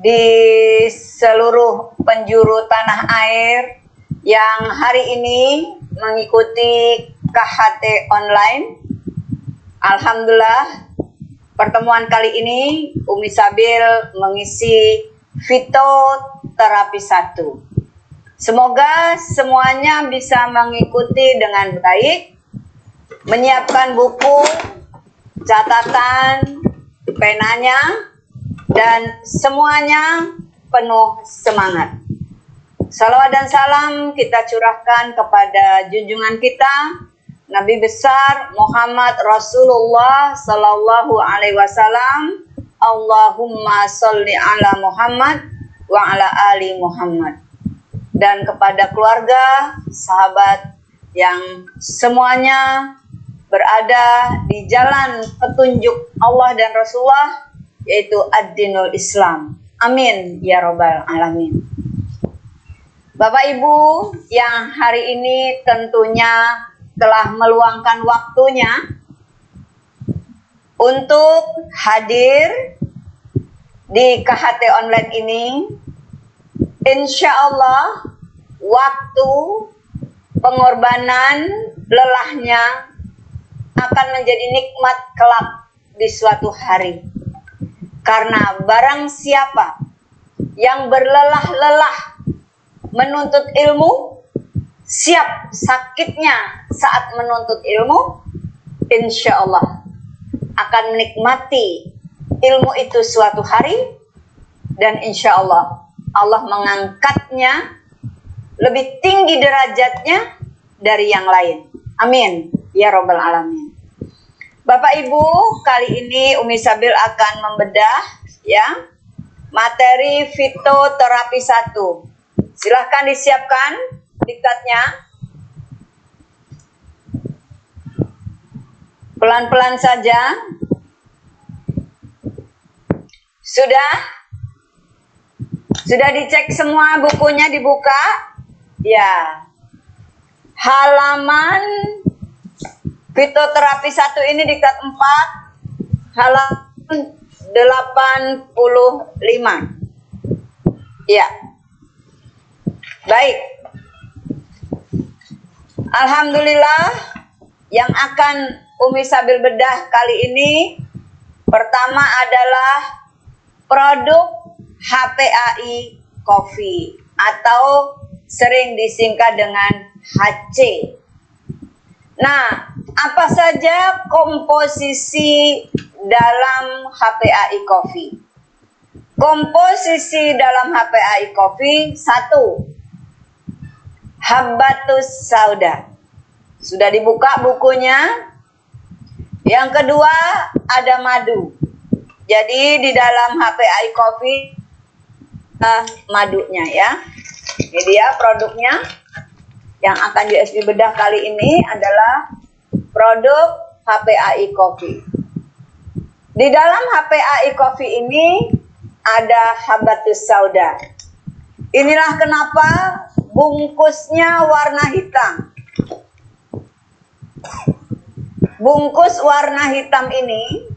di seluruh penjuru tanah air yang hari ini mengikuti KHT online. Alhamdulillah pertemuan kali ini Umi Sabil mengisi fitoterapi satu. Semoga semuanya bisa mengikuti dengan baik, menyiapkan buku, catatan, penanya, dan semuanya penuh semangat. Salawat dan salam kita curahkan kepada junjungan kita Nabi besar Muhammad Rasulullah Sallallahu Alaihi Wasallam. Allahumma salli ala Muhammad wa ala ali Muhammad. Dan kepada keluarga, sahabat yang semuanya berada di jalan petunjuk Allah dan Rasulullah yaitu ad-dinul Islam. Amin ya robbal alamin. Bapak Ibu yang hari ini tentunya telah meluangkan waktunya untuk hadir di KHT online ini. Insya Allah waktu pengorbanan lelahnya akan menjadi nikmat kelak di suatu hari. Karena barang siapa yang berlelah-lelah menuntut ilmu, siap sakitnya saat menuntut ilmu, insya Allah akan menikmati ilmu itu suatu hari, dan insya Allah Allah mengangkatnya lebih tinggi derajatnya dari yang lain. Amin. Ya Robbal Alamin. Bapak Ibu, kali ini Umi Sabil akan membedah ya materi fitoterapi 1. Silahkan disiapkan diktatnya. Pelan-pelan saja. Sudah? Sudah dicek semua bukunya dibuka? Ya. Halaman Fitoterapi satu ini diktat 4 halaman 85. Ya. Baik. Alhamdulillah yang akan Umi Sabil bedah kali ini pertama adalah produk HPAI Coffee atau sering disingkat dengan HC. Nah, apa saja komposisi dalam HPAI Coffee? Komposisi dalam HPAI Coffee satu, Habatus Sauda. Sudah dibuka bukunya. Yang kedua ada madu. Jadi di dalam HPAI Coffee uh, madunya ya. Ini dia produknya yang akan USB bedah kali ini adalah produk HPAI Coffee. Di dalam HPAI Coffee ini ada habatus sauda. Inilah kenapa bungkusnya warna hitam. Bungkus warna hitam ini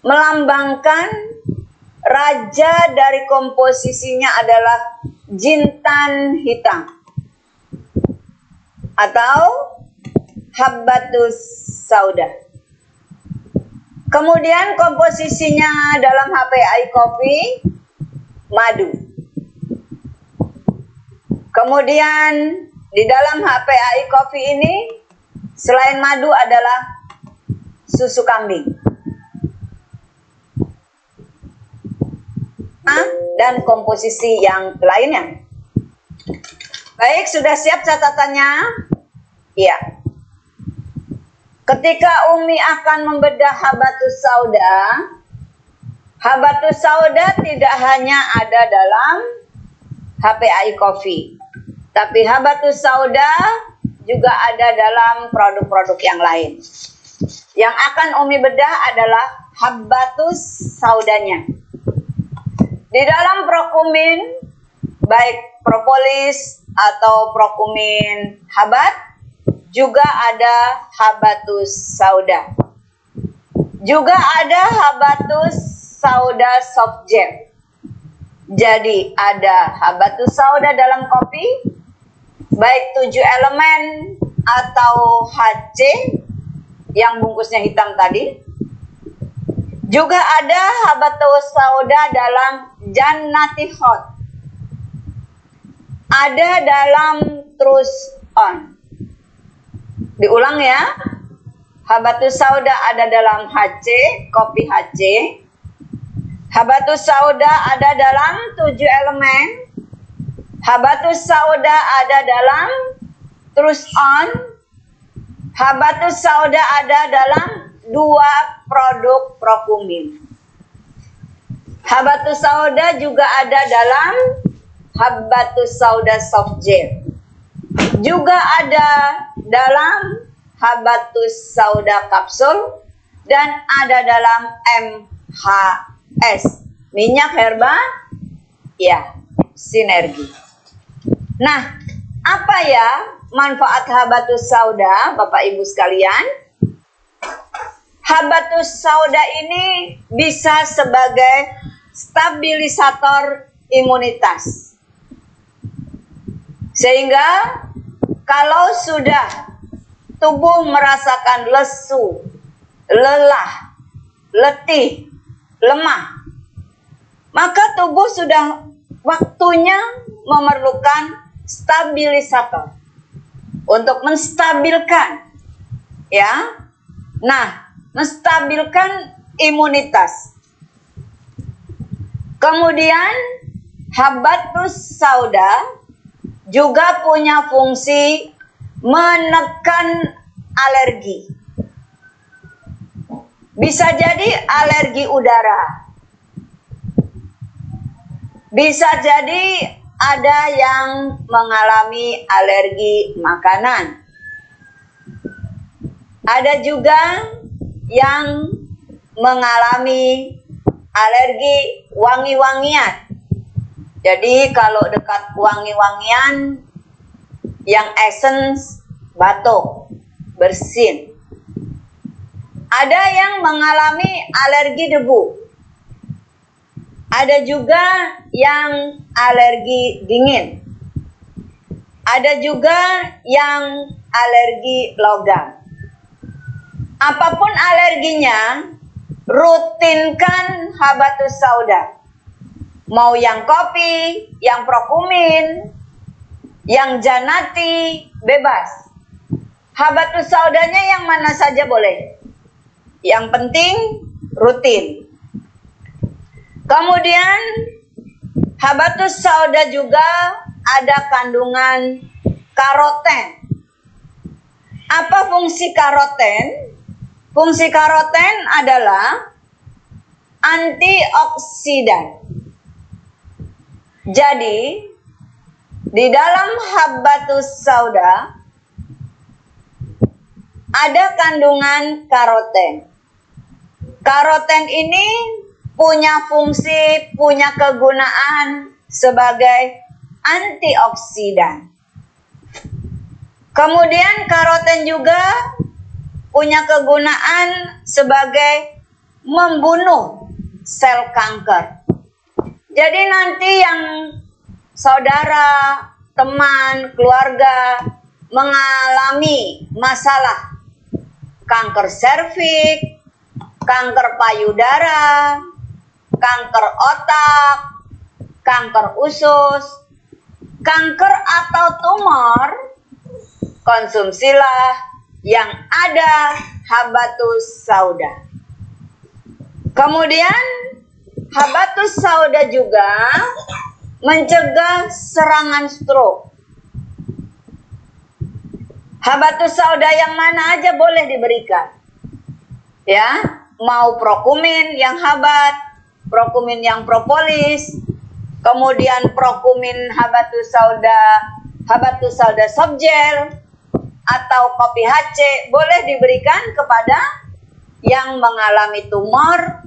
melambangkan raja dari komposisinya adalah jintan hitam atau habbatus sauda. Kemudian komposisinya dalam HPI kopi madu. Kemudian di dalam HPI kopi ini selain madu adalah susu kambing. dan komposisi yang lainnya. Baik, sudah siap catatannya? Iya. Ketika Umi akan membedah habatus sauda, habatus sauda tidak hanya ada dalam HPAI Coffee, tapi habatus sauda juga ada dalam produk-produk yang lain. Yang akan Umi bedah adalah habatus saudanya. Di dalam prokumin, baik propolis atau prokumin habat, juga ada habatus sauda. Juga ada habatus sauda soft gel. Jadi ada habatus sauda dalam kopi, baik tujuh elemen atau HC yang bungkusnya hitam tadi. Juga ada habatus sauda dalam jannati hot. Ada dalam terus on. Diulang ya. Habatus sauda ada dalam HC, kopi HC. Habatus sauda ada dalam tujuh elemen. Habatus sauda ada dalam terus on. Habatus sauda ada dalam dua produk prokumin. Habatus sauda juga ada dalam habatus sauda soft gel. Juga ada dalam habatus sauda kapsul dan ada dalam MH S. Minyak herba? Ya, sinergi. Nah, apa ya manfaat habatus sauda, Bapak Ibu sekalian? Habatus sauda ini bisa sebagai stabilisator imunitas. Sehingga kalau sudah tubuh merasakan lesu, lelah, letih, lemah, maka tubuh sudah waktunya memerlukan stabilisator untuk menstabilkan ya. Nah, menstabilkan imunitas. Kemudian habatus sauda juga punya fungsi menekan alergi. Bisa jadi alergi udara. Bisa jadi ada yang mengalami alergi makanan. Ada juga yang mengalami alergi wangi-wangian. Jadi kalau dekat wangi-wangian yang essence batuk, bersin. Ada yang mengalami alergi debu. Ada juga yang alergi dingin. Ada juga yang alergi logam. Apa pun alerginya, rutinkan habatus sauda. Mau yang kopi, yang prokumin, yang janati, bebas. Habatus saudanya yang mana saja boleh. Yang penting rutin. Kemudian habatus sauda juga ada kandungan karoten. Apa fungsi karoten? Fungsi karoten adalah antioksidan. Jadi, di dalam habatus sauda ada kandungan karoten. Karoten ini punya fungsi, punya kegunaan sebagai antioksidan. Kemudian karoten juga punya kegunaan sebagai membunuh sel kanker. Jadi nanti yang saudara, teman, keluarga mengalami masalah kanker serviks, kanker payudara, kanker otak, kanker usus, kanker atau tumor, konsumsilah yang ada habatus sauda. Kemudian habatus sauda juga mencegah serangan stroke. Habatus sauda yang mana aja boleh diberikan. Ya, mau prokumin yang habat, prokumin yang propolis, kemudian prokumin habatus sauda, habatus sauda subgel atau kopi HC boleh diberikan kepada yang mengalami tumor,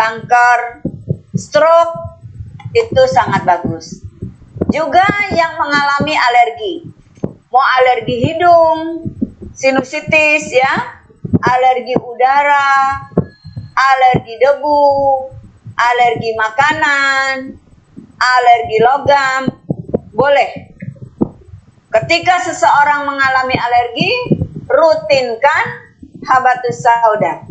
kanker, stroke, itu sangat bagus. Juga yang mengalami alergi, mau alergi hidung, sinusitis ya, alergi udara, alergi debu, alergi makanan, alergi logam, boleh. Ketika seseorang mengalami alergi, rutinkan habatus sauda.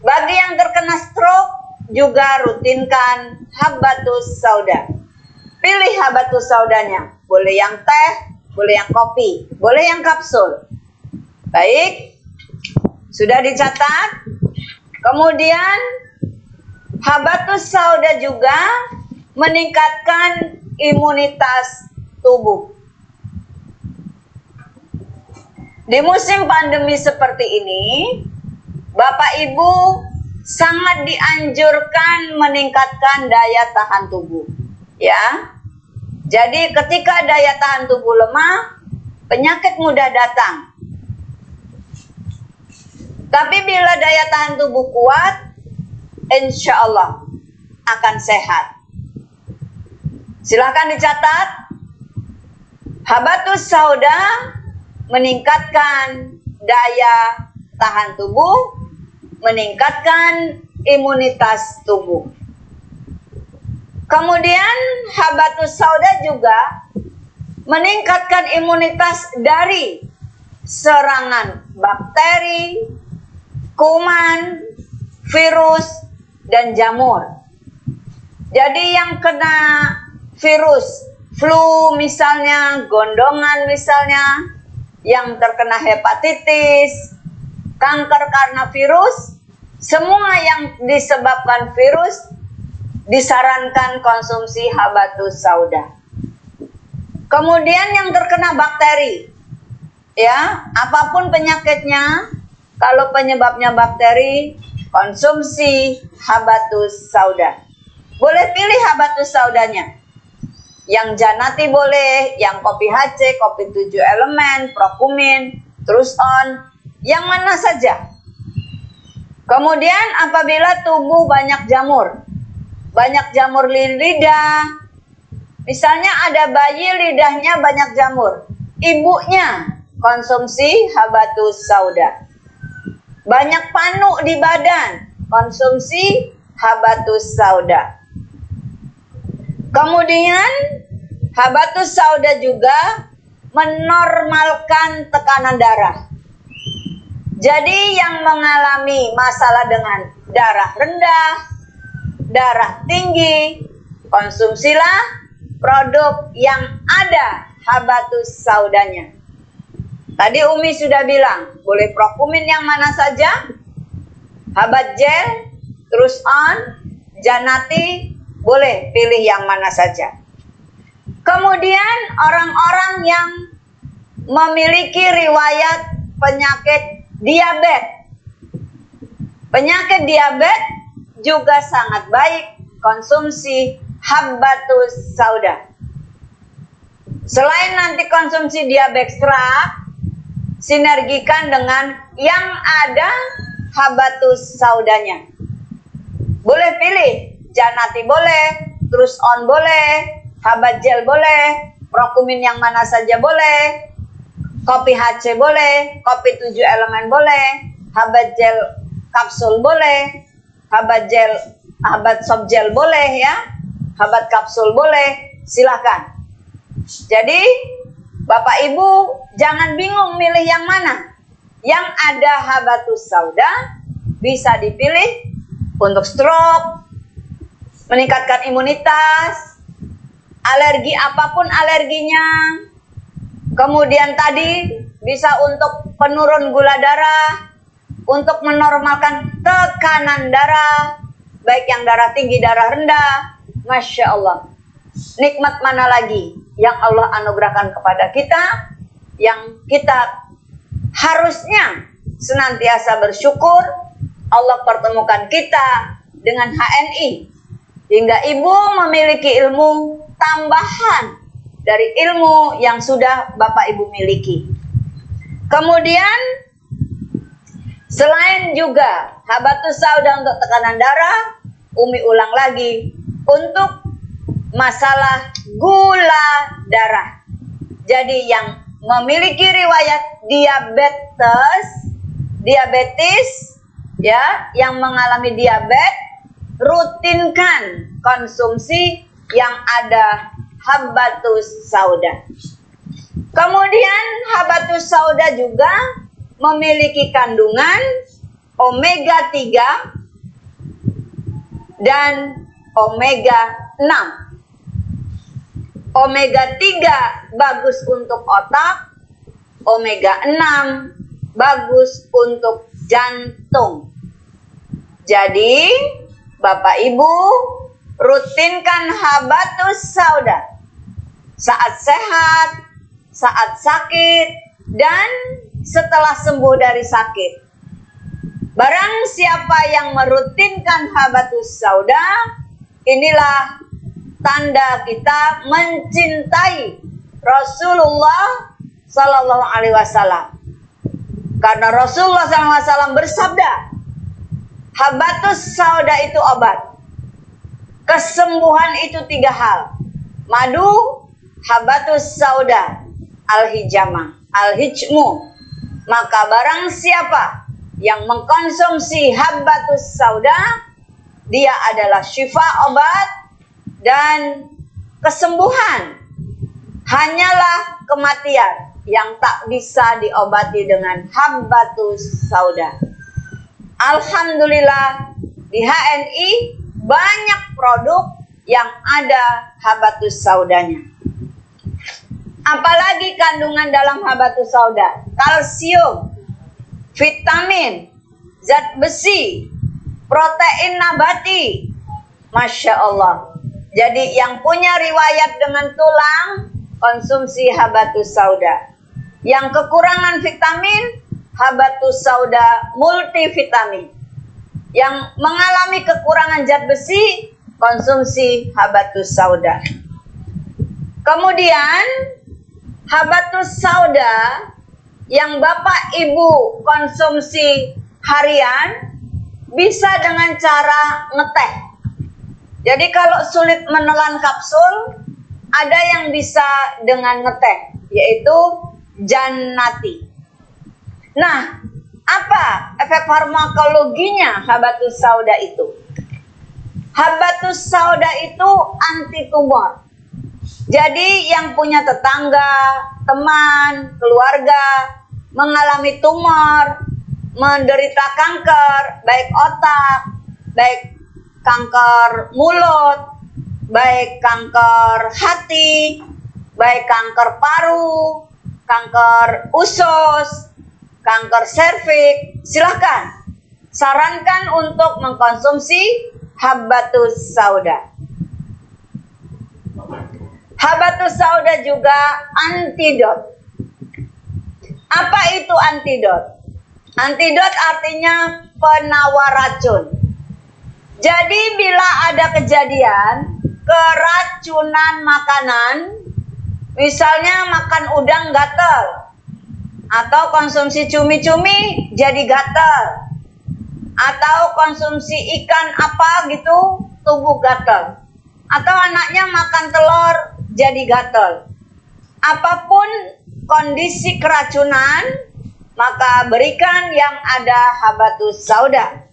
Bagi yang terkena stroke, juga rutinkan habatus sauda. Pilih habatus saudanya. Boleh yang teh, boleh yang kopi, boleh yang kapsul. Baik, sudah dicatat. Kemudian habatus sauda juga meningkatkan imunitas tubuh. Di musim pandemi seperti ini, Bapak Ibu sangat dianjurkan meningkatkan daya tahan tubuh. Ya. Jadi ketika daya tahan tubuh lemah, penyakit mudah datang. Tapi bila daya tahan tubuh kuat, insya Allah akan sehat. Silahkan dicatat. Habatus sauda meningkatkan daya tahan tubuh, meningkatkan imunitas tubuh. Kemudian habatus sauda juga meningkatkan imunitas dari serangan bakteri, kuman, virus, dan jamur. Jadi yang kena virus flu misalnya, gondongan misalnya, yang terkena hepatitis, kanker karena virus, semua yang disebabkan virus disarankan konsumsi habatus sauda. Kemudian yang terkena bakteri, ya, apa pun penyakitnya, kalau penyebabnya bakteri, konsumsi habatus sauda. Boleh pilih habatus saudanya. Yang janati boleh, yang kopi HC, kopi 7 elemen, prokumin, terus on, yang mana saja. Kemudian apabila tubuh banyak jamur, banyak jamur lidah. Misalnya ada bayi lidahnya banyak jamur. Ibunya konsumsi habatus sauda. Banyak panu di badan, konsumsi habatus sauda. Kemudian habatus sauda juga menormalkan tekanan darah. Jadi yang mengalami masalah dengan darah rendah, darah tinggi, konsumsilah produk yang ada habatus saudanya. Tadi Umi sudah bilang, boleh prokumin yang mana saja, habat gel, terus on, janati, boleh pilih yang mana saja. Kemudian orang-orang yang memiliki riwayat penyakit diabetes. Penyakit diabetes juga sangat baik konsumsi habbatus sauda. Selain nanti konsumsi diabextra, sinergikan dengan yang ada habatus saudanya. Boleh pilih, janati boleh, terus on boleh, habat gel boleh, prokumin yang mana saja boleh, kopi HC boleh, kopi 7 elemen boleh, habat gel kapsul boleh, habat gel, habat soft gel boleh ya, habat kapsul boleh, silahkan. Jadi Bapak Ibu jangan bingung milih yang mana. Yang ada habatus sauda bisa dipilih untuk stroke, meningkatkan imunitas, alergi apa pun alerginya. Kemudian tadi bisa untuk penurun gula darah, untuk menormalkan tekanan darah, baik yang darah tinggi, darah rendah. Masya Allah. Nikmat mana lagi yang Allah anugerahkan kepada kita, yang kita harusnya senantiasa bersyukur Allah pertemukan kita dengan HNI hingga ibu memiliki ilmu tambahan dari ilmu yang sudah Bapak Ibu miliki. Kemudian Selain juga habatus sauda untuk tekanan darah, Umi ulang lagi untuk masalah gula darah. Jadi yang memiliki riwayat diabetes, diabetes ya, yang mengalami diabetes rutinkan konsumsi yang ada habatus sauda. Kemudian habatus sauda juga memiliki kandungan omega 3 dan omega 6. Omega 3 bagus untuk otak, omega 6 bagus untuk jantung. Jadi, Bapak Ibu, rutinkan habatus sauda saat sehat, saat sakit, dan setelah sembuh dari sakit. Barang siapa yang merutinkan habatus sauda, inilah tanda kita mencintai Rasulullah Sallallahu Alaihi Wasallam. Karena Rasulullah SAW bersabda, habatus sauda itu obat. Kesembuhan itu tiga hal. Madu, habatus sauda, al-hijama, al-hijmu. Maka barang siapa yang mengkonsumsi habatus sauda, dia adalah syifa obat dan kesembuhan hanyalah kematian yang tak bisa diobati dengan habbatus sauda. Alhamdulillah di HNI banyak produk yang ada habatus saudanya. Apalagi kandungan dalam habatus sauda, kalsium, vitamin, zat besi, protein nabati. Masya Allah. Jadi yang punya riwayat dengan tulang konsumsi habatus sauda. Yang kekurangan vitamin habatus sauda multivitamin. Yang mengalami kekurangan zat besi konsumsi habatus sauda. Kemudian habatus sauda yang Bapak Ibu konsumsi harian bisa dengan cara ngeteh jadi kalau sulit menelan kapsul, ada yang bisa dengan ngeteh, yaitu janati. Nah, apa efek farmakologinya habatus sauda itu? Habatus sauda itu anti tumor. Jadi yang punya tetangga, teman, keluarga mengalami tumor, menderita kanker, baik otak, baik kanker mulut, baik kanker hati, baik kanker paru, kanker usus, kanker serviks, silahkan sarankan untuk mengkonsumsi habatus sauda. Habatus sauda juga antidot. Apa itu antidot? Antidot artinya penawar racun. Jadi bila ada kejadian keracunan makanan, misalnya makan udang gatel, atau konsumsi cumi-cumi jadi gatel, atau konsumsi ikan apa gitu tubuh gatel, atau anaknya makan telur jadi gatel. Apa pun kondisi keracunan, maka berikan yang ada habatus sauda.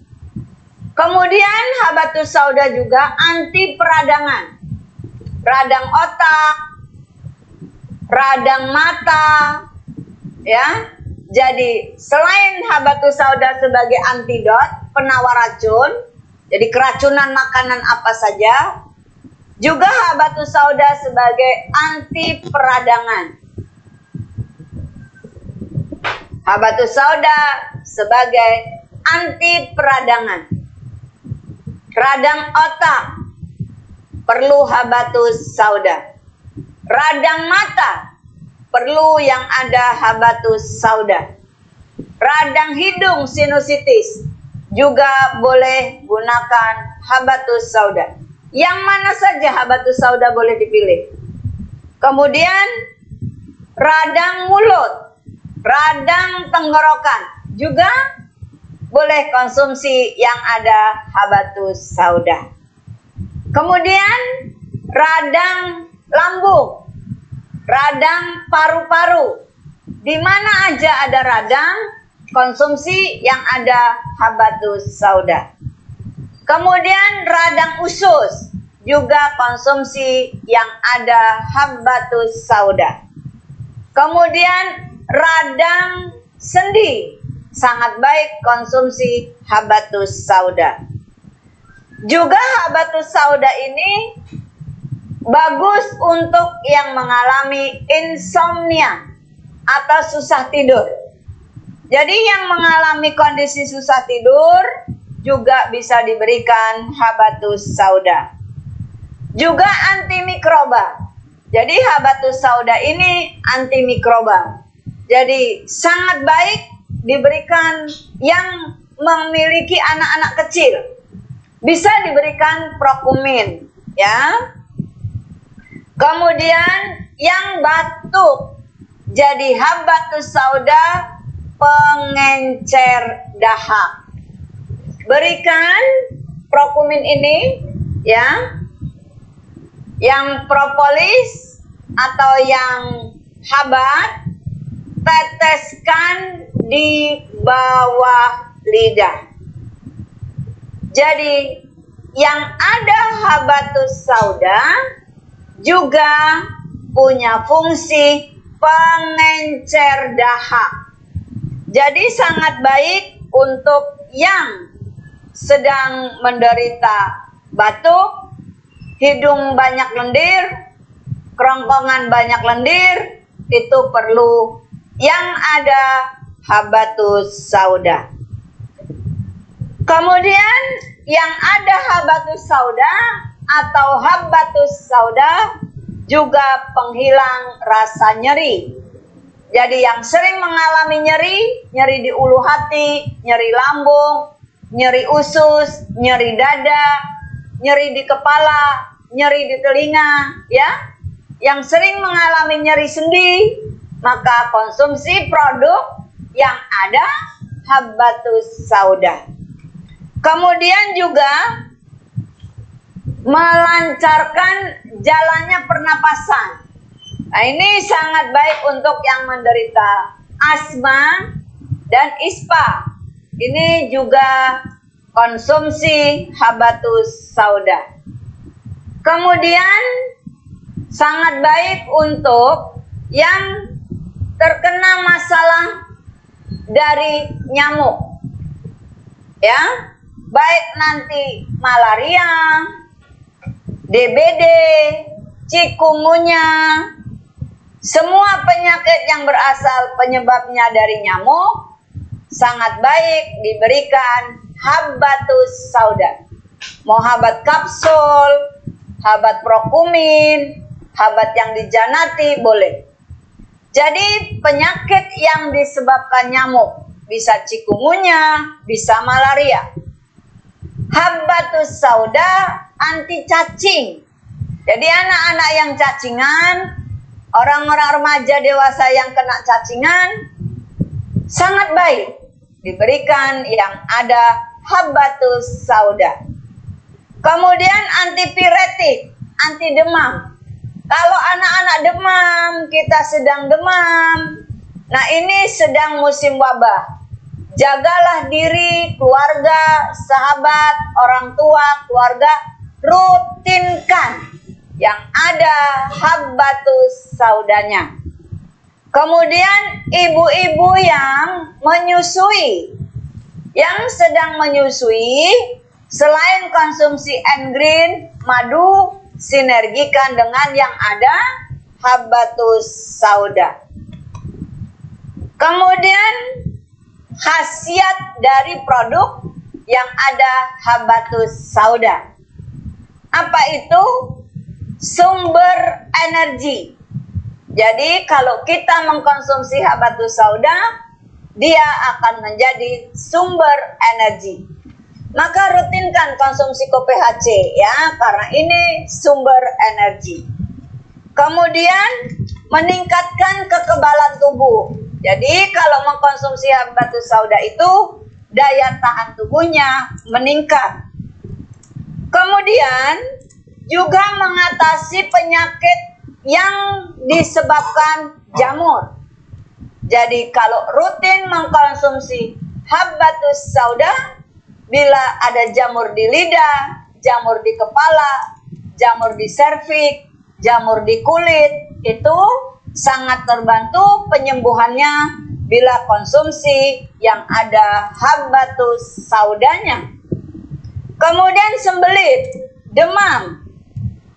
Kemudian habatus sauda juga anti peradangan. Radang otak, radang mata, ya. Jadi selain habatus sauda sebagai antidot, penawar racun, jadi keracunan makanan apa saja, juga habatus sauda sebagai anti peradangan. Habatus sauda sebagai anti peradangan. Radang otak perlu habatus sauda. Radang mata perlu yang ada habatus sauda. Radang hidung sinusitis juga boleh gunakan habatus sauda. Yang mana saja habatus sauda boleh dipilih. Kemudian radang mulut, radang tenggorokan juga boleh konsumsi yang ada habatus sauda. Kemudian radang lambung, radang paru-paru. Di mana aja ada radang, konsumsi yang ada habatus sauda. Kemudian radang usus, juga konsumsi yang ada habbatus sauda. Kemudian radang sendi sangat baik konsumsi habatus sauda. Juga habatus sauda ini bagus untuk yang mengalami insomnia atau susah tidur. Jadi yang mengalami kondisi susah tidur juga bisa diberikan habatus sauda. Juga antimikroba. Jadi habatus sauda ini antimikroba. Jadi sangat baik diberikan yang memiliki anak-anak kecil. Bisa diberikan prokumin, ya. Kemudian yang batuk jadi habatus sauda pengencer dahak. Berikan prokumin ini ya. Yang propolis atau yang habat teteskan di bawah lidah. Jadi yang ada habatus sauda juga punya fungsi pengencer dahak. Jadi sangat baik untuk yang sedang menderita batuk, hidung banyak lendir, kerongkongan banyak lendir, itu perlu yang ada habatus sauda. Kemudian yang ada habatus sauda atau habatus sauda juga penghilang rasa nyeri. Jadi yang sering mengalami nyeri, nyeri di ulu hati, nyeri lambung, nyeri usus, nyeri dada, nyeri di kepala, nyeri di telinga, ya. Yang sering mengalami nyeri sendi, maka konsumsi produk yang ada habatus sauda. Kemudian juga melancarkan jalannya pernapasan. Nah, ini sangat baik untuk yang menderita asma dan ispa. Ini juga konsumsi habatus sauda. Kemudian sangat baik untuk yang terkena masalah dari nyamuk. Ya, baik nanti malaria, DBD, cikungunya, semua penyakit yang berasal penyebabnya dari nyamuk sangat baik diberikan habatus sauda. Mau habat kapsul, habat prokumin, habat yang dijanati boleh. Jadi penyakit yang disebabkan nyamuk bisa cikungunya, bisa malaria. Habatus sauda anti cacing. Jadi anak-anak yang cacingan, orang-orang remaja dewasa yang kena cacingan, sangat baik diberikan yang ada habatus sauda. Kemudian antipiretik, anti demam. Kalau anak-anak demam, kita sedang demam. Nah ini sedang musim wabah. Jagalah diri, keluarga, sahabat, orang tua, keluarga rutinkan yang ada habbatus saudanya. Kemudian ibu-ibu yang menyusui, yang sedang menyusui, selain konsumsi green, madu, sinergikan dengan yang ada habbatus sauda. Kemudian khasiat dari produk yang ada habatus sauda. Apa itu? Sumber energi. Jadi kalau kita mengkonsumsi habatus sauda, dia akan menjadi sumber energi. Maka rutinkan konsumsi kopi HC ya, karena ini sumber energi. Kemudian meningkatkan kekebalan tubuh. Jadi kalau mengkonsumsi habatus sauda itu daya tahan tubuhnya meningkat. Kemudian juga mengatasi penyakit yang disebabkan jamur. Jadi kalau rutin mengkonsumsi habatus sauda, bila ada jamur di lidah, jamur di kepala, jamur di serviks, jamur di kulit, itu sangat terbantu penyembuhannya bila konsumsi yang ada habatus saudanya. Kemudian sembelit, demam,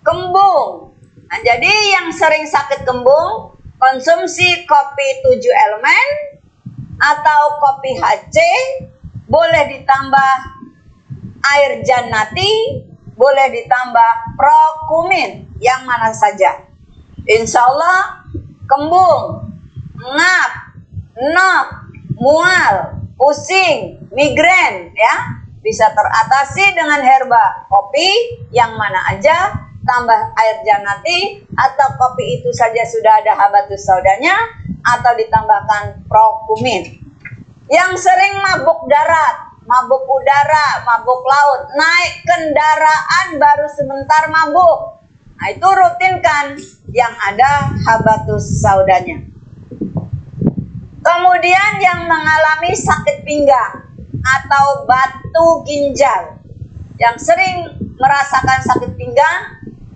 kembung. Nah, jadi yang sering sakit kembung, konsumsi kopi 7 elemen atau kopi HC boleh ditambah air janati, boleh ditambah prokumin yang mana saja. Insya Allah kembung, ngap, nok, mual, pusing, migrain ya bisa teratasi dengan herba kopi yang mana aja tambah air janati atau kopi itu saja sudah ada habatus saudanya atau ditambahkan prokumin. Yang sering mabuk darat, mabuk udara, mabuk laut, naik kendaraan baru sebentar mabuk. Nah, itu rutinkan yang ada habatus saudanya. Kemudian yang mengalami sakit pinggang atau batu ginjal yang sering merasakan sakit pinggang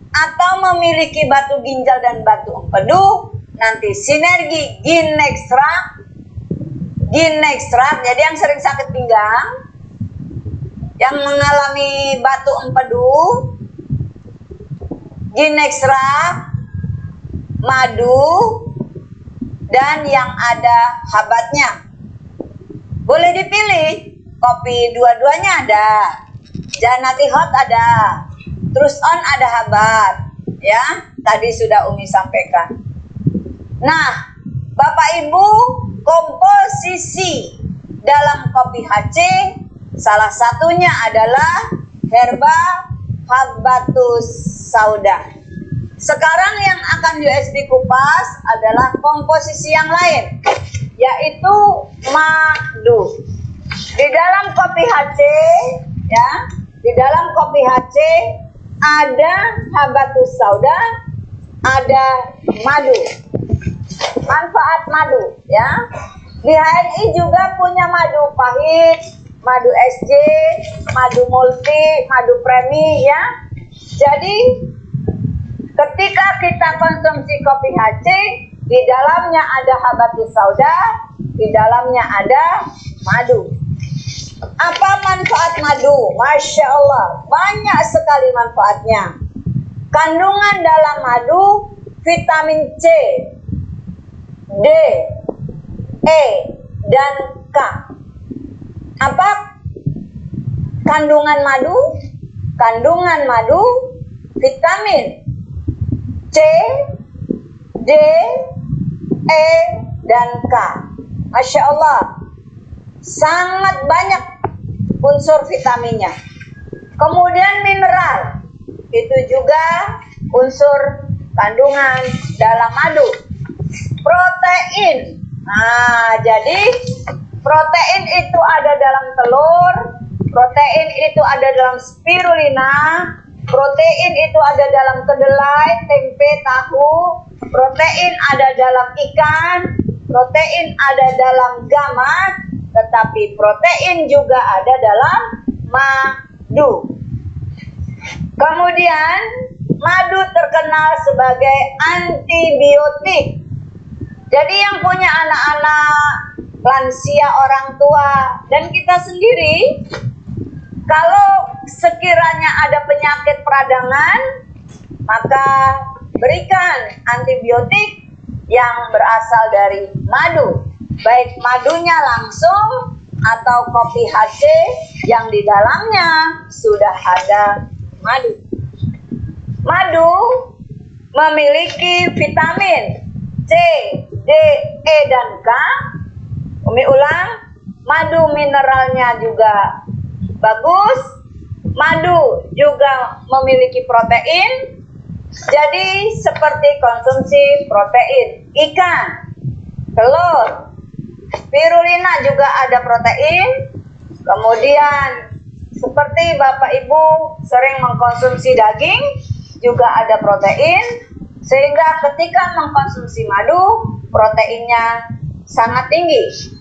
atau memiliki batu ginjal dan batu empedu nanti sinergi ginextra ginextra jadi yang sering sakit pinggang yang mengalami batu empedu ginextra madu dan yang ada habatnya. Boleh dipilih, kopi dua-duanya ada, janati hot ada, terus on ada habat, ya. Tadi sudah Umi sampaikan. Nah, Bapak Ibu, komposisi dalam kopi HC salah satunya adalah herba habatus sauda. Sekarang yang akan USB kupas adalah komposisi yang lain, yaitu madu. Di dalam kopi HC, ya, di dalam kopi HC ada habatus sauda, ada madu. Manfaat madu, ya. Di HNI juga punya madu pahit, madu SJ, madu multi, madu premi, ya. Jadi Ketika kita konsumsi kopi HC, di dalamnya ada habatus sauda, di dalamnya ada madu. Apa manfaat madu? Masya Allah, banyak sekali manfaatnya. Kandungan dalam madu, vitamin C, D, E, dan K. Apa kandungan madu? Kandungan madu, vitamin C, D, E, dan K. Masya Allah, sangat banyak unsur vitaminnya. Kemudian mineral, itu juga unsur kandungan dalam madu. Protein, nah jadi protein itu ada dalam telur, protein itu ada dalam spirulina, Protein itu ada dalam kedelai, tempe, tahu. Protein ada dalam ikan. Protein ada dalam gamat. Tetapi protein juga ada dalam madu. Kemudian madu terkenal sebagai antibiotik. Jadi yang punya anak-anak lansia orang tua dan kita sendiri kalau sekiranya ada penyakit peradangan, maka berikan antibiotik yang berasal dari madu. Baik madunya langsung atau kopi HC yang di dalamnya sudah ada madu. Madu memiliki vitamin C, D, E, dan K. Umi ulang, madu mineralnya juga bagus. Madu juga memiliki protein. Jadi seperti konsumsi protein ikan, telur, spirulina juga ada protein. Kemudian seperti Bapak Ibu sering mengkonsumsi daging juga ada protein sehingga ketika mengkonsumsi madu proteinnya sangat tinggi.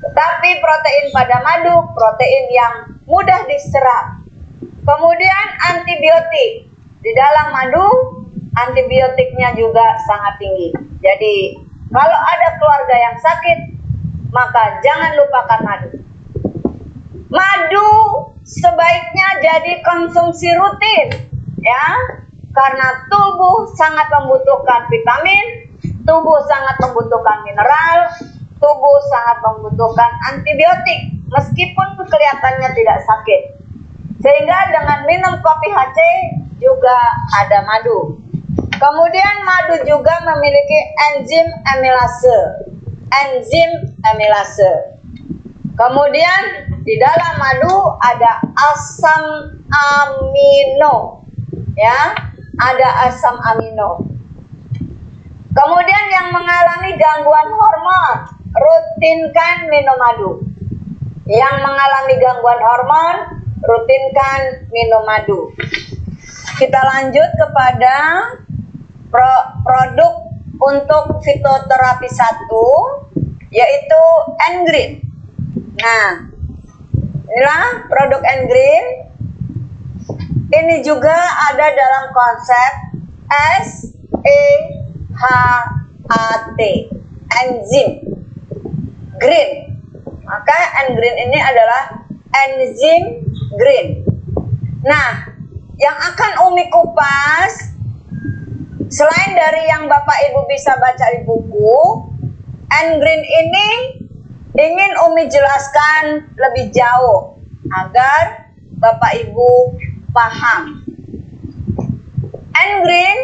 Tetapi protein pada madu, protein yang mudah diserap. Kemudian antibiotik. di dalam madu antibiotiknya juga sangat tinggi. Jadi kalau ada keluarga yang sakit, maka jangan lupakan madu. Madu sebaiknya jadi konsumsi rutin, ya, karena tubuh sangat membutuhkan vitamin, tubuh sangat membutuhkan mineral, tubuh sangat membutuhkan antibiotik, meskipun kelihatannya tidak sakit. Sehingga dengan minum kopi HC juga ada madu. Kemudian madu juga memiliki enzim amilase. Enzim amilase. Kemudian di dalam madu ada asam amino. Ya, ada asam amino. Kemudian yang mengalami gangguan hormon, rutinkan minum madu. Yang mengalami gangguan hormon, rutinkan minum madu. Kita lanjut kepada pro produk untuk fitoterapi satu yaitu Engreen. Nah, inilah produk Engreen. Ini juga ada dalam konsep S E H A T enzim green. Maka Engreen ini adalah enzim green. Nah, yang akan Umi kupas Selain dari yang Bapak Ibu bisa baca di buku, and green ini ingin Umi jelaskan lebih jauh agar Bapak Ibu paham. And green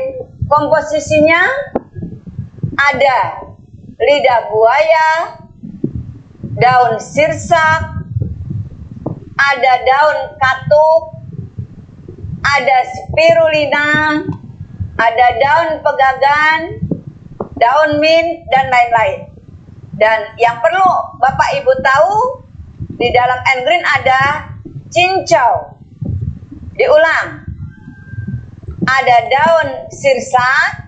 komposisinya ada lidah buaya, daun sirsak, ada daun katuk, ada spirulina, ada daun pegagan, daun mint, dan lain-lain. Dan yang perlu Bapak Ibu tahu, di dalam green ada cincau. Diulang. Ada daun sirsak,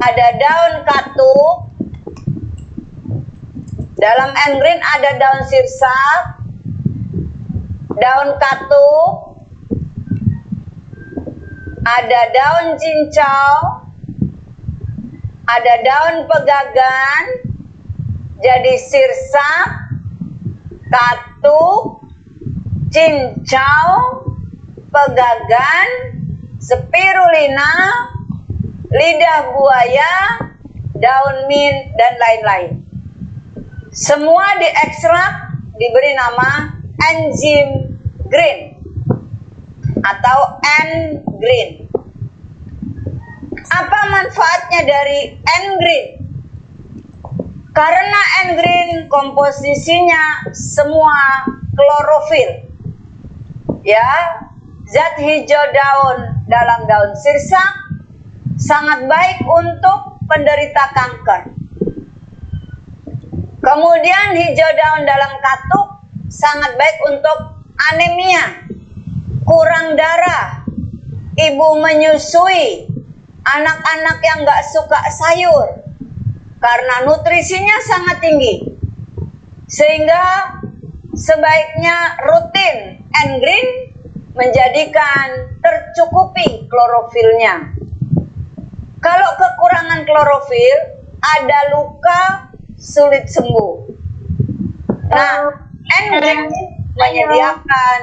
ada daun katuk, dalam green ada daun sirsak, daun katuk, ada daun cincau, ada daun pegagan, jadi sirsa, katuk, cincau, pegagan, spirulina, lidah buaya, daun mint, dan lain-lain. Semua diekstrak diberi nama enzim green atau N green. Apa manfaatnya dari N green? Karena N green komposisinya semua klorofil. Ya, zat hijau daun dalam daun sirsak sangat baik untuk penderita kanker. Kemudian hijau daun dalam katuk sangat baik untuk anemia kurang darah, ibu menyusui, anak-anak yang gak suka sayur, karena nutrisinya sangat tinggi. Sehingga sebaiknya rutin and green menjadikan tercukupi klorofilnya. Kalau kekurangan klorofil, ada luka sulit sembuh. Nah, and green menyediakan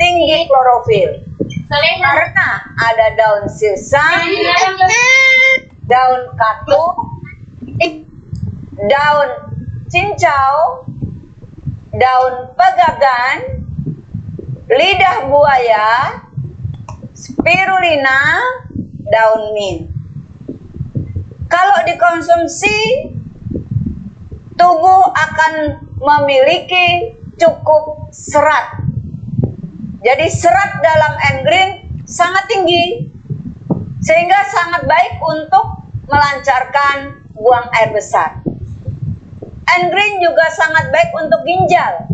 tinggi klorofil. Karena ada daun sirsa, daun katuk, daun cincau, daun pegagan, lidah buaya, spirulina, daun mint. Kalau dikonsumsi, tubuh akan memiliki cukup serat jadi serat dalam green sangat tinggi sehingga sangat baik untuk melancarkan buang air besar. green juga sangat baik untuk ginjal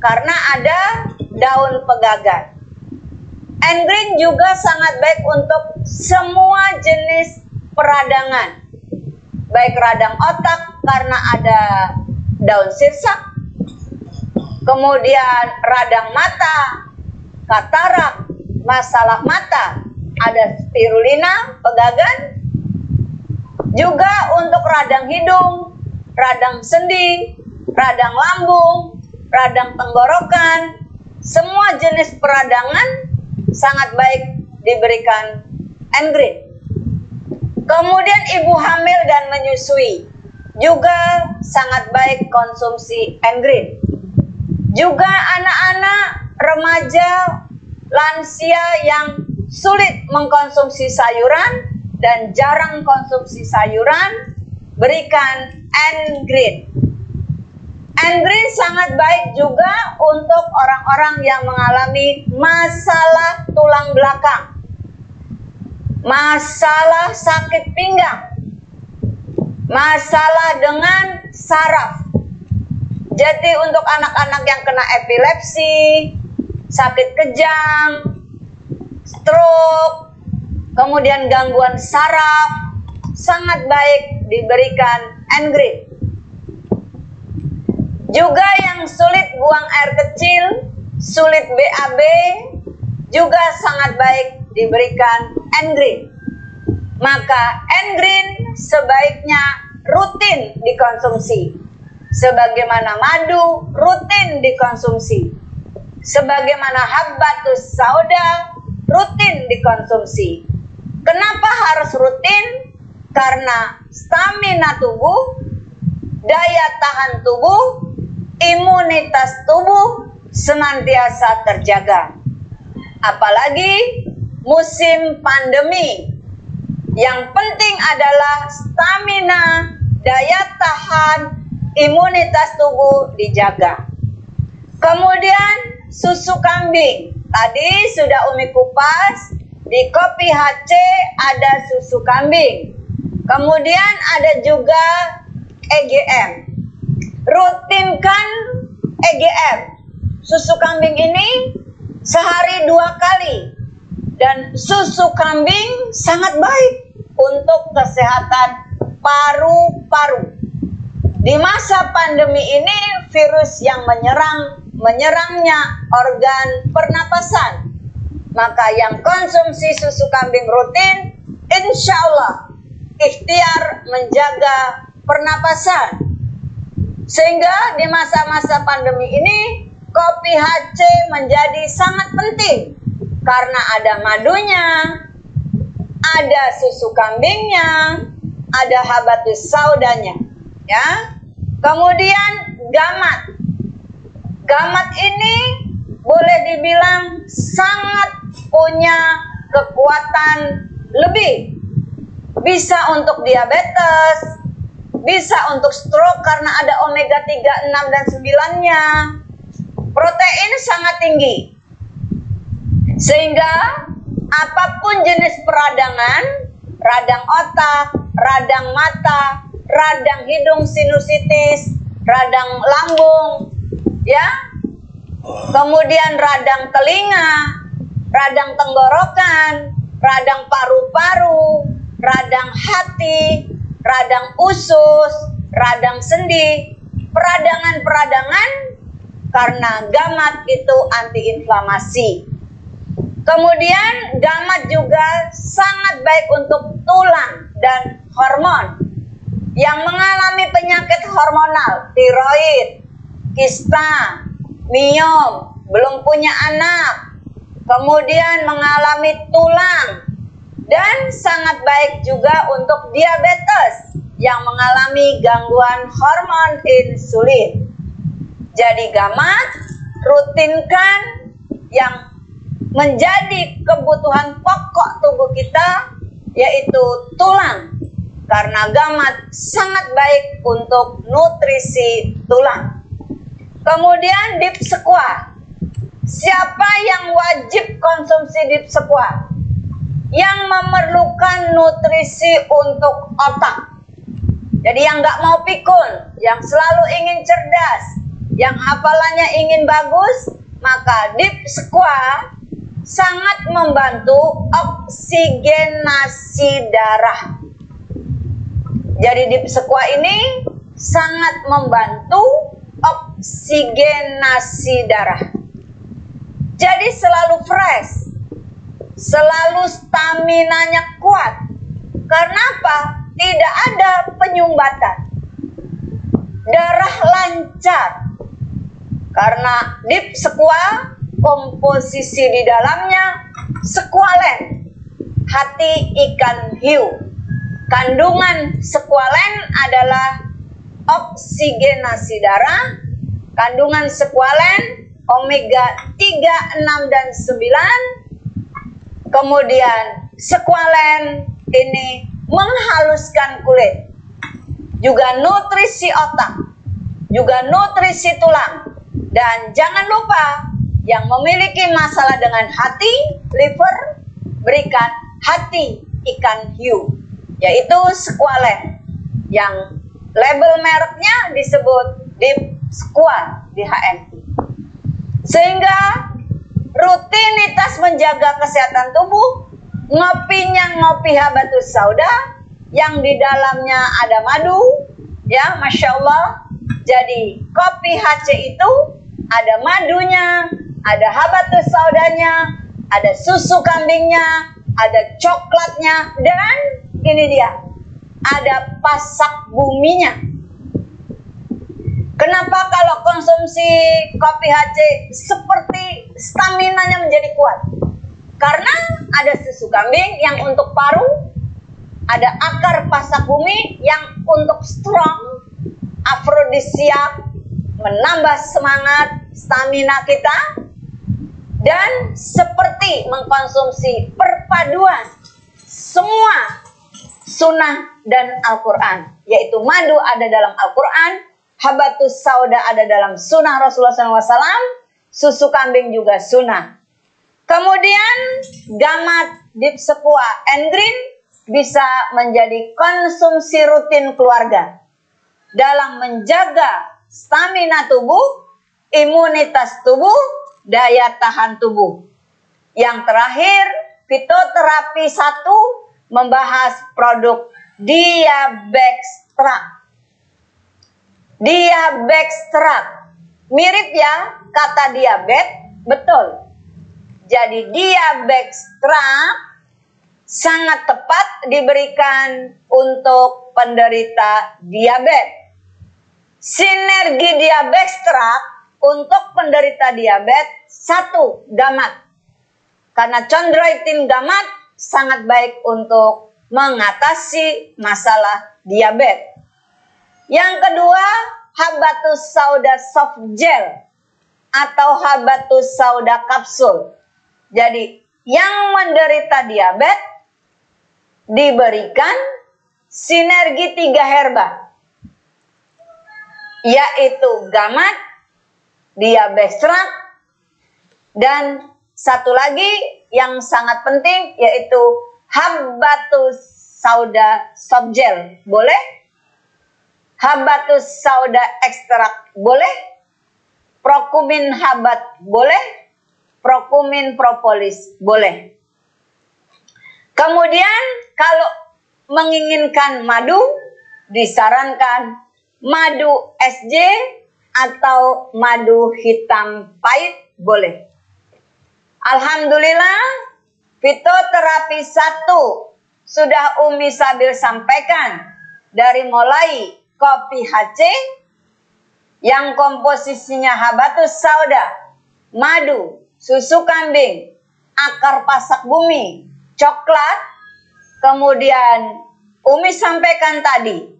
karena ada daun pegagan. green juga sangat baik untuk semua jenis peradangan. Baik radang otak karena ada daun sirsak, kemudian radang mata, katarak, masalah mata ada spirulina, pegagan. Juga untuk radang hidung, radang sendi, radang lambung, radang tenggorokan, semua jenis peradangan sangat baik diberikan Engrid. Kemudian ibu hamil dan menyusui juga sangat baik konsumsi Engrid. Juga anak-anak, remaja, lansia yang sulit mengkonsumsi sayuran dan jarang konsumsi sayuran, berikan Engrid. Engrid sangat baik juga untuk orang-orang yang mengalami masalah tulang belakang, masalah sakit pinggang, masalah dengan saraf. Jadi untuk anak-anak yang kena epilepsi, sakit kejang, stroke, kemudian gangguan saraf, sangat baik diberikan Engrid. Juga yang sulit buang air kecil, sulit BAB, juga sangat baik diberikan Engrid. Maka Engrid sebaiknya rutin dikonsumsi. Sebagaimana madu rutin dikonsumsi. Sebagaimana habbatus sauda rutin dikonsumsi. Kenapa harus rutin? Karena stamina tubuh, daya tahan tubuh imunitas tubuh senantiasa terjaga. Apalagi musim pandemi. Yang penting adalah stamina, daya tahan, imunitas tubuh dijaga. Kemudian susu kambing. Tadi sudah Umi kupas, di kopi HC ada susu kambing. Kemudian ada juga EGM, rutinkan EGM. Susu kambing ini sehari dua kali. Dan susu kambing sangat baik untuk kesehatan paru-paru. Di masa pandemi ini virus yang menyerang menyerangnya organ pernapasan. Maka yang konsumsi susu kambing rutin insya Allah ikhtiar menjaga pernapasan sehingga di masa-masa pandemi ini kopi HC menjadi sangat penting karena ada madunya, ada susu kambingnya, ada habatus saudanya, ya. Kemudian gamat. Gamat ini boleh dibilang sangat punya kekuatan lebih. Bisa untuk diabetes, bisa untuk stroke karena ada omega 3, 6 dan 9-nya. Protein sangat tinggi. Sehingga apa pun jenis peradangan, radang otak, radang mata, radang hidung sinusitis, radang lambung, ya. Kemudian radang telinga, radang tenggorokan, radang paru-paru, radang hati, radang usus, radang sendi, peradangan-peradangan karena gamat itu antiinflamasi. Kemudian gamat juga sangat baik untuk tulang dan hormon yang mengalami penyakit hormonal, tiroid, kista, miom, belum punya anak, kemudian mengalami tulang, dan sangat baik juga untuk diabetes yang mengalami gangguan hormon insulin. Jadi gamat rutinkan yang menjadi kebutuhan pokok tubuh kita yaitu tulang karena gamat sangat baik untuk nutrisi tulang. Kemudian dip squat. Siapa yang wajib konsumsi dip squat? yang memerlukan nutrisi untuk otak. Jadi yang nggak mau pikun, yang selalu ingin cerdas, yang hafalannya ingin bagus, maka deep squat sangat membantu oksigenasi darah. Jadi deep squat ini sangat membantu oksigenasi darah. Jadi selalu fresh, selalu stamina-nya kuat. Karena apa? Tidak ada penyumbatan. Darah lancar. Karena deep squal komposisi di dalamnya sekualen hati ikan hiu. Kandungan sekualen adalah oksigenasi darah, kandungan sekualen omega 3, 6 dan 9. Kemudian sekualen ini menghaluskan kulit. Juga nutrisi otak, juga nutrisi tulang. Dan jangan lupa yang memiliki masalah dengan hati, liver, berikan hati ikan hiu, yaitu squalen yang label mereknya disebut Deep Squal di HMI. Sehingga rutinitas menjaga kesehatan tubuh, ngopinya ngopi habatus sauda yang di dalamnya ada madu, ya Masya Allah. Jadi kopi HC itu ada madunya, ada habatus saudanya, ada susu kambingnya, ada coklatnya, dan ini dia, ada pasak buminya. Kenapa kalau konsumsi kopi HC seperti stamina-nya menjadi kuat? Karena ada susu kambing yang untuk paru, ada akar pasak bumi yang untuk strong, afrodisiak, menambah semangat stamina kita, dan seperti mengkonsumsi perpaduan semua sunnah dan Al-Quran yaitu madu ada dalam Al-Quran habatus sauda ada dalam sunnah Rasulullah SAW susu kambing juga sunnah kemudian gamat dip sepua and bisa menjadi konsumsi rutin keluarga dalam menjaga stamina tubuh imunitas tubuh daya tahan tubuh. Yang terakhir, fitoterapi satu membahas produk Diabextra. Diabextra. Mirip ya kata diabet, betul. Jadi Diabextra sangat tepat diberikan untuk penderita diabetes. Sinergi Diabextra untuk penderita diabetes satu gamat karena chondroitin gamat sangat baik untuk mengatasi masalah diabetes. Yang kedua, habatus sauda soft gel atau habatus sauda kapsul. Jadi, yang menderita diabetes diberikan sinergi tiga herba, yaitu gamat, dia diabestrak, dan satu lagi yang sangat penting yaitu habatus sauda subgel. Boleh? Habatus sauda ekstrak boleh? Prokumin habat boleh? Prokumin propolis boleh. Kemudian kalau menginginkan madu disarankan madu SJ atau madu hitam pahit boleh. Alhamdulillah fitoterapi satu sudah Umi Sabil sampaikan dari mulai kopi HC yang komposisinya habatus sauda, madu, susu kambing, akar pasak bumi, coklat, kemudian Umi sampaikan tadi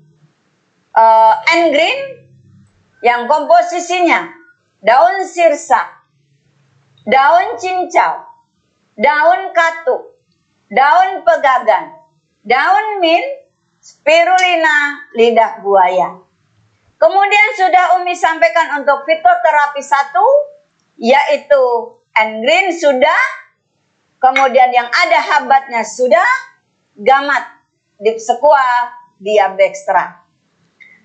uh, and green yang komposisinya daun sirsa, daun cincau, daun katuk, daun pegagan, daun mint, spirulina, lidah buaya. Kemudian sudah Umi sampaikan untuk fitoterapi satu, yaitu green sudah, kemudian yang ada habatnya sudah, gamat, dipsekua, diabextra.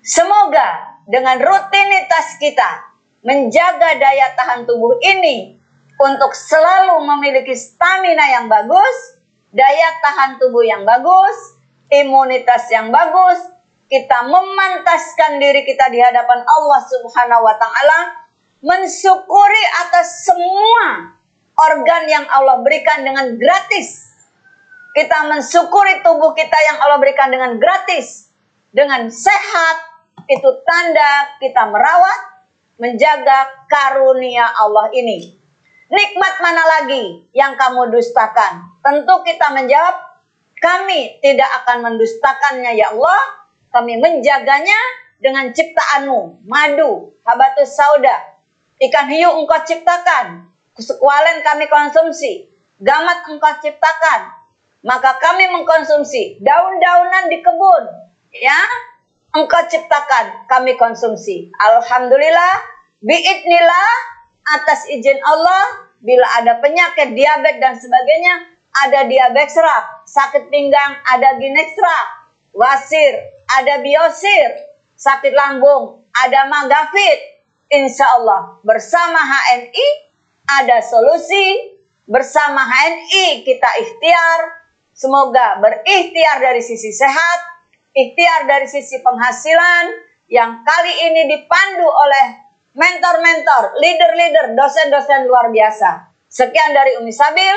Semoga dengan rutinitas kita menjaga daya tahan tubuh ini untuk selalu memiliki stamina yang bagus, daya tahan tubuh yang bagus, imunitas yang bagus, kita memantaskan diri kita di hadapan Allah Subhanahu wa taala, mensyukuri atas semua organ yang Allah berikan dengan gratis. Kita mensyukuri tubuh kita yang Allah berikan dengan gratis. Dengan sehat, itu tanda kita merawat, menjaga karunia Allah ini. Nikmat mana lagi yang kamu dustakan? Tentu kita menjawab, kami tidak akan mendustakannya ya Allah. Kami menjaganya dengan ciptaanmu, madu, habatus sauda, ikan hiu engkau ciptakan, sekualen kami konsumsi, gamat engkau ciptakan, maka kami mengkonsumsi daun-daunan di kebun, ya, engkau ciptakan, kami konsumsi. Alhamdulillah, biidnillah, atas izin Allah, bila ada penyakit diabetes dan sebagainya, ada diabetes serak, sakit pinggang, ada ginekstra, wasir, ada biosir, sakit lambung, ada magafit. Insya Allah bersama HNI ada solusi. Bersama HNI kita ikhtiar. Semoga berikhtiar dari sisi sehat ikhtiar dari sisi penghasilan yang kali ini dipandu oleh mentor-mentor leader-leader dosen-dosen luar biasa. Sekian dari Umi Sabil